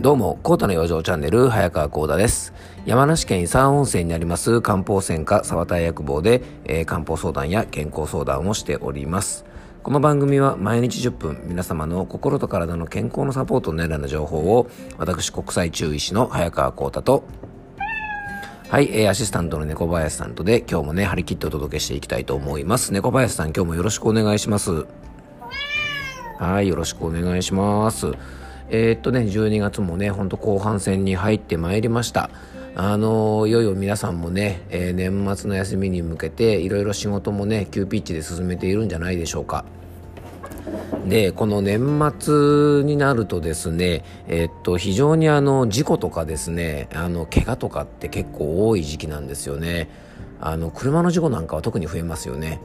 どうも、コータの養生チャンネル、早川コーダです。山梨県伊佐温泉にあります漢方専科沢田薬房で、えー、漢方相談や健康相談をしております。この番組は毎日10分、皆様の心と体の健康のサポートのような情報を、私国際中医師の早川コータと、はい、えー、アシスタントの猫林さんとで、今日もね、張り切ってお届けしていきたいと思います。猫林さん、今日もよろしくお願いします。はい、よろしくお願いします。えー、っとね、12月もね、ほんと後半戦に入ってまいりました。あのいよいよ皆さんもね、えー、年末の休みに向けていろいろ仕事もね急ピッチで進めているんじゃないでしょうか。でこの年末になるとですね、えっと非常にあの事故とかですねあの怪我とかって結構多い時期なんですよね。あの車の事故なんかは特に増えますよね。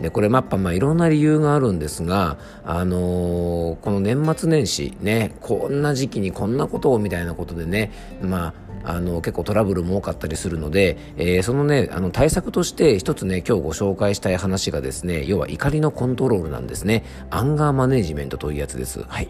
でこれやっぱまあいろんな理由があるんですが、あのー、この年末年始ねこんな時期にこんなことをみたいなことでねまああの結構トラブルも多かったりするので、えー、そのねあの対策として一つね今日ご紹介したい話がですね要は怒りのコントロールなんですね。アンガーマネジメントというやつです。はい。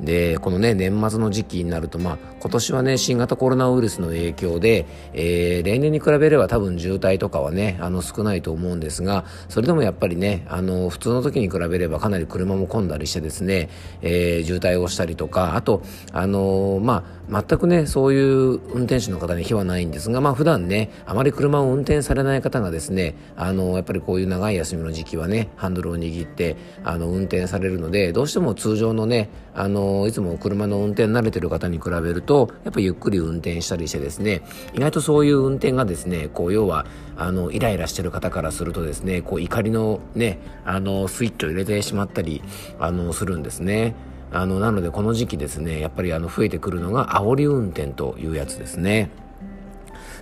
でこのね年末の時期になるとまあ今年はね新型コロナウイルスの影響で、えー、例年に比べれば多分渋滞とかはねあの少ないと思うんですがそれでもやっぱりねあの普通の時に比べればかなり車も混んだりしてですね、えー、渋滞をしたりとかあとあのー、まあ全くねそういう運転手の方に非はないんですがまあ普段ねあまり車を運転されない方がですねあのやっぱりこういう長い休みの時期はねハンドルを握ってあの運転されるのでどうしても通常のねあのいつも車の運転慣れてる方に比べるとやっぱゆっくり運転したりしてですね意外とそういう運転がですねこう要はあのイライラしてる方からするとですねこう怒りのねあのスイッチを入れてしまったりあのするんですね。あのなのでこの時期ですねやっぱりあの増えてくるのが煽り運転というやつですね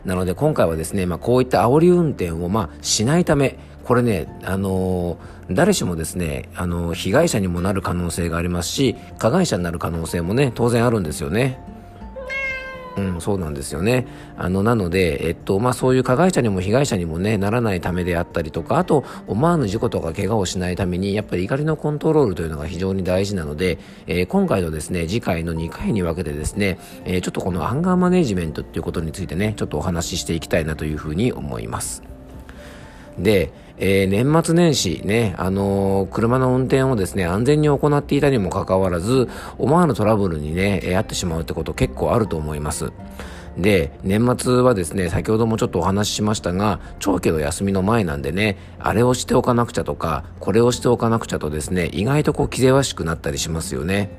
なので今回はですね、まあ、こういった煽り運転をまあしないためこれね、あのー、誰しもですね、あのー、被害者にもなる可能性がありますし、加害者になる可能性もね、当然あるんですよね。うん、そうなんですよね。あの、なので、えっと、まあ、そういう加害者にも被害者にもね、ならないためであったりとか、あと、思わぬ事故とか怪我をしないために、やっぱり怒りのコントロールというのが非常に大事なので、えー、今回のですね、次回の2回に分けてですね、えー、ちょっとこのアンガーマネジメントっていうことについてね、ちょっとお話ししていきたいなというふうに思います。で、えー、年末年始ね、あのー、車の運転をですね、安全に行っていたにもかかわらず、思わぬトラブルにね、遭ってしまうってこと結構あると思います。で、年末はですね、先ほどもちょっとお話ししましたが、長期の休みの前なんでね、あれをしておかなくちゃとか、これをしておかなくちゃとですね、意外とこう気ぜわしくなったりしますよね。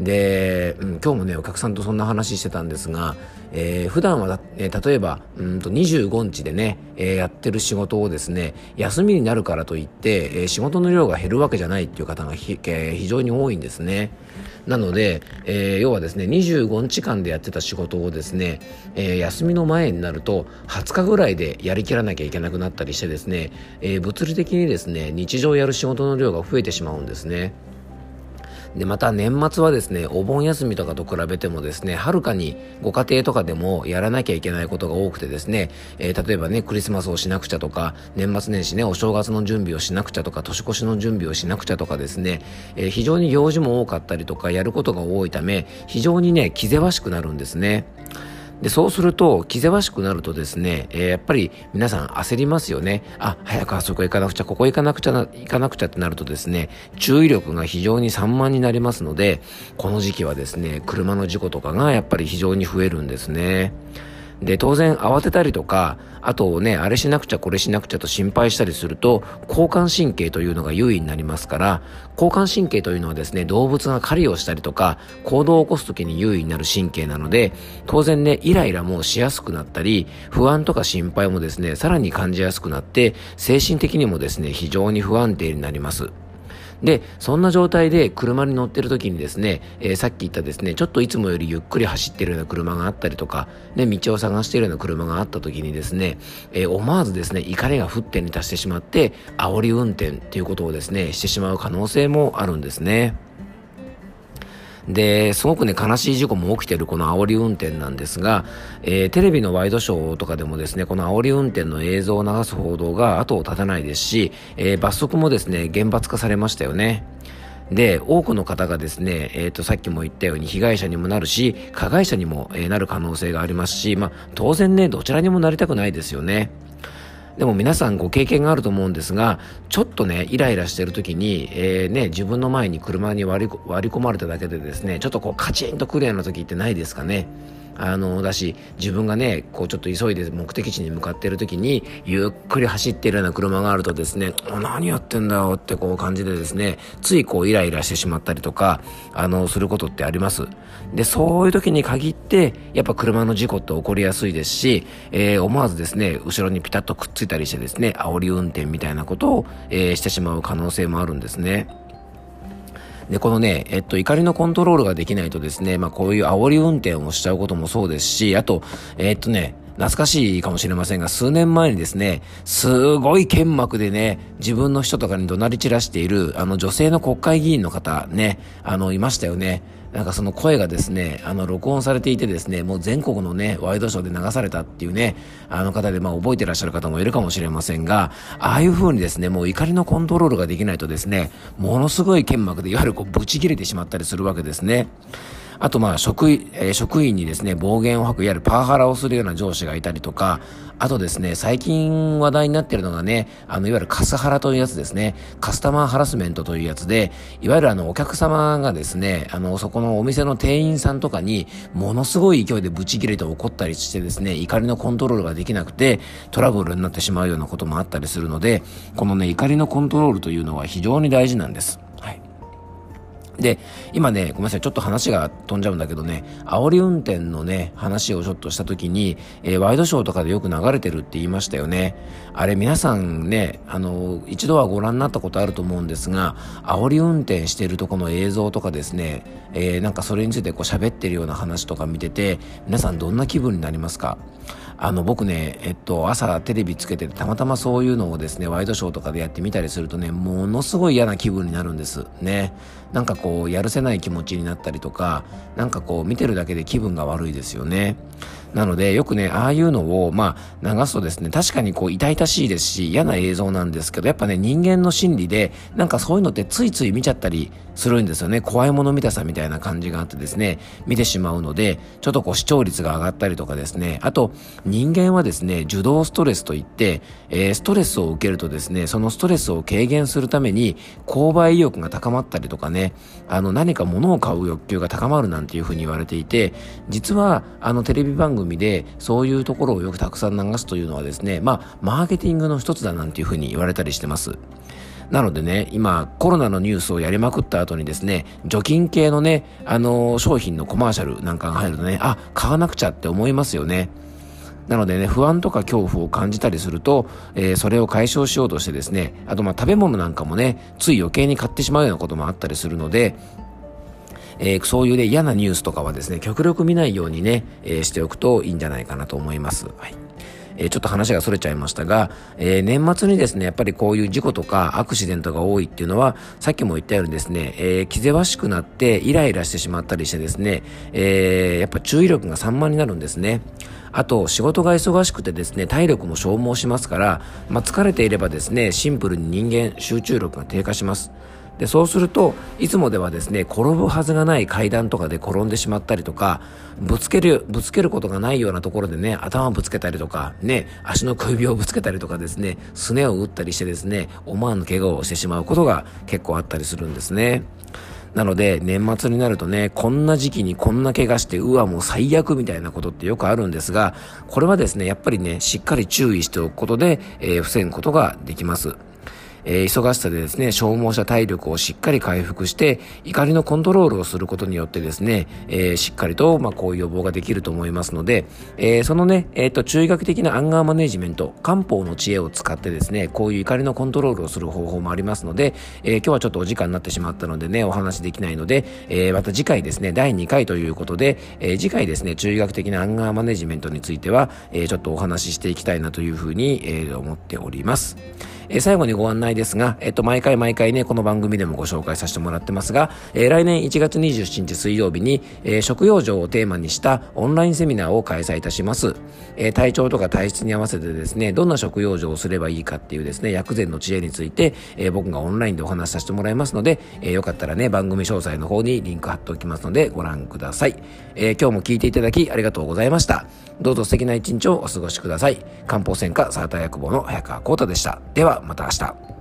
で、うん、今日もねお客さんとそんな話してたんですが、えー、普段は、えー、例えばうんと25日でね、えー、やってる仕事をですね休みになるからといって、えー、仕事の量が減るわけじゃないっていう方がひ、えー、非常に多いんですね。なので、えー、要はですね25日間でやってた仕事をですね、えー、休みの前になると20日ぐらいでやりきらなきゃいけなくなったりしてですね、えー、物理的にですね日常やる仕事の量が増えてしまうんですね。で、また年末はですね、お盆休みとかと比べてもですね、はるかにご家庭とかでもやらなきゃいけないことが多くてですね、えー、例えばね、クリスマスをしなくちゃとか、年末年始ね、お正月の準備をしなくちゃとか、年越しの準備をしなくちゃとかですね、えー、非常に行事も多かったりとか、やることが多いため、非常にね、気ぜわしくなるんですね。で、そうすると、気ぜわしくなるとですね、えー、やっぱり皆さん焦りますよね。あ、早くあそこ行かなくちゃ、ここ行かなくちゃ、行かなくちゃってなるとですね、注意力が非常に散漫になりますので、この時期はですね、車の事故とかがやっぱり非常に増えるんですね。で、当然慌てたりとか、あとね、あれしなくちゃこれしなくちゃと心配したりすると、交感神経というのが優位になりますから、交感神経というのはですね、動物が狩りをしたりとか、行動を起こす時に優位になる神経なので、当然ね、イライラもしやすくなったり、不安とか心配もですね、さらに感じやすくなって、精神的にもですね、非常に不安定になります。で、そんな状態で車に乗ってる時にですね、えー、さっき言ったですね、ちょっといつもよりゆっくり走ってるような車があったりとか、ね、道を探してるような車があった時にですね、えー、思わずですね、怒りが沸点に達してしまって、煽り運転っていうことをですね、してしまう可能性もあるんですね。で、すごくね、悲しい事故も起きてるこの煽り運転なんですが、えー、テレビのワイドショーとかでもですね、この煽り運転の映像を流す報道が後を絶たないですし、えー、罰則もですね、厳罰化されましたよね。で、多くの方がですね、えっ、ー、と、さっきも言ったように被害者にもなるし、加害者にも、えなる可能性がありますし、まあ、当然ね、どちらにもなりたくないですよね。でも皆さんご経験があると思うんですが、ちょっとね、イライラしてる時に、えー、ね、自分の前に車に割り割り込まれただけでですね、ちょっとこうカチンとくるような時ってないですかね？あの、だし、自分がね、こうちょっと急いで目的地に向かってる時に、ゆっくり走ってるような車があるとですね、何やってんだよってこう感じでですね、ついこうイライラしてしまったりとか、あの、することってあります。で、そういう時に限って、やっぱ車の事故って起こりやすいですし、えー、思わずですね、後ろにピタッとくっついたりしてですね、煽り運転みたいなことを、えー、してしまう可能性もあるんですね。で、このね、えっと、怒りのコントロールができないとですね、まあ、こういう煽り運転をしちゃうこともそうですし、あと、えっとね、懐かしいかもしれませんが、数年前にですね、すごい剣幕でね、自分の人とかに怒鳴り散らしている、あの女性の国会議員の方ね、あの、いましたよね。なんかその声がですね、あの、録音されていてですね、もう全国のね、ワイドショーで流されたっていうね、あの方で、まあ覚えてらっしゃる方もいるかもしれませんが、ああいう風にですね、もう怒りのコントロールができないとですね、ものすごい剣幕で、いわゆるこう、ブチ切れてしまったりするわけですね。あとまあ職員、えー、職員にですね、暴言を吐く、いわゆるパワハラをするような上司がいたりとか、あとですね、最近話題になってるのがね、あの、いわゆるカスハラというやつですね、カスタマーハラスメントというやつで、いわゆるあの、お客様がですね、あの、そこのお店の店員さんとかに、ものすごい勢いでブチ切れて怒ったりしてですね、怒りのコントロールができなくて、トラブルになってしまうようなこともあったりするので、このね、怒りのコントロールというのは非常に大事なんです。で、今ね、ごめんなさい、ちょっと話が飛んじゃうんだけどね、煽り運転のね、話をちょっとした時に、えー、ワイドショーとかでよく流れてるって言いましたよね。あれ皆さんね、あの、一度はご覧になったことあると思うんですが、煽り運転してるとこの映像とかですね、えー、なんかそれについてこう喋ってるような話とか見てて、皆さんどんな気分になりますか？あの僕ね、えっと、朝テレビつけてたまたまそういうのをですね、ワイドショーとかでやってみたりするとね、ものすごい嫌な気分になるんです。ね。なんかこう、やるせない気持ちになったりとか、なんかこう、見てるだけで気分が悪いですよね。なので、よくね、ああいうのを、まあ、流すとですね、確かにこう、痛々しいですし、嫌な映像なんですけど、やっぱね、人間の心理で、なんかそういうのってついつい見ちゃったりするんですよね。怖いもの見たさみたいな感じがあってですね、見てしまうので、ちょっとこう、視聴率が上がったりとかですね、あと、人間はですね、受動ストレスといって、えー、ストレスを受けるとですね、そのストレスを軽減するために、購買意欲が高まったりとかね、あの、何か物を買う欲求が高まるなんていうふうに言われていて、実は、あの、テレビ番組で、そういうところをよくたくさん流すというのはですね、まあ、マーケティングの一つだなんていうふうに言われたりしてます。なのでね、今、コロナのニュースをやりまくった後にですね、除菌系のね、あのー、商品のコマーシャルなんかが入るとね、あ、買わなくちゃって思いますよね。なのでね、不安とか恐怖を感じたりすると、えー、それを解消しようとしてですね、あとまあ食べ物なんかもね、つい余計に買ってしまうようなこともあったりするので、えー、そういうね、嫌なニュースとかはですね、極力見ないようにね、えー、しておくといいんじゃないかなと思います。はい。え、ちょっと話が逸れちゃいましたが、え、年末にですね、やっぱりこういう事故とかアクシデントが多いっていうのは、さっきも言ったようにですね、え、気ぜわしくなってイライラしてしまったりしてですね、え、やっぱ注意力が散漫になるんですね。あと、仕事が忙しくてですね、体力も消耗しますから、まあ、疲れていればですね、シンプルに人間、集中力が低下します。でそうするといつもではですね転ぶはずがない階段とかで転んでしまったりとかぶつけるぶつけることがないようなところでね頭をぶつけたりとかね足の小指をぶつけたりとかですねすねを打ったりしてですね思わぬ怪我をしてしまうことが結構あったりするんですね。なので、年末になるとね、こんな時期にこんな怪我して、うわ、もう最悪みたいなことってよくあるんですが、これはですね、やっぱりね、しっかり注意しておくことで、えー、防ぐことができます。えー、忙しさでですね、消耗した体力をしっかり回復して、怒りのコントロールをすることによってですね、えー、しっかりと、まあ、こういう予防ができると思いますので、えー、そのね、えっ、と、中医学的なアンガーマネジメント、漢方の知恵を使ってですね、こういう怒りのコントロールをする方法もありますので、え今日はちょっとお時間になってしまったのでね、お話できないので、えまた次回ですね、第2回ということで、え次回ですね、中医学的なアンガーマネジメントについては、えちょっとお話ししていきたいなというふうに、え思っております。えー、最後にご案内ですが、えっ、と、毎回毎回ね、この番組でもご紹介させてもらってますが、えー、来年1月27日水曜日に、えー、食用場をテーマにしたオンラインセミナーを開催いたします。えー、体調とか体質に合わせてですね、どんな食用場をすればいいかっていうですね、薬膳の知恵について、えー、僕がオンラインでお話しさせてもらいますので、えー、よかったらね、番組詳細の方にリンク貼っておきますので、ご覧ください。えー、今日も聞いていただきありがとうございました。どうぞ素敵な一日をお過ごしください。漢方専科サータ薬房の早川幸太でした。ではまた明日。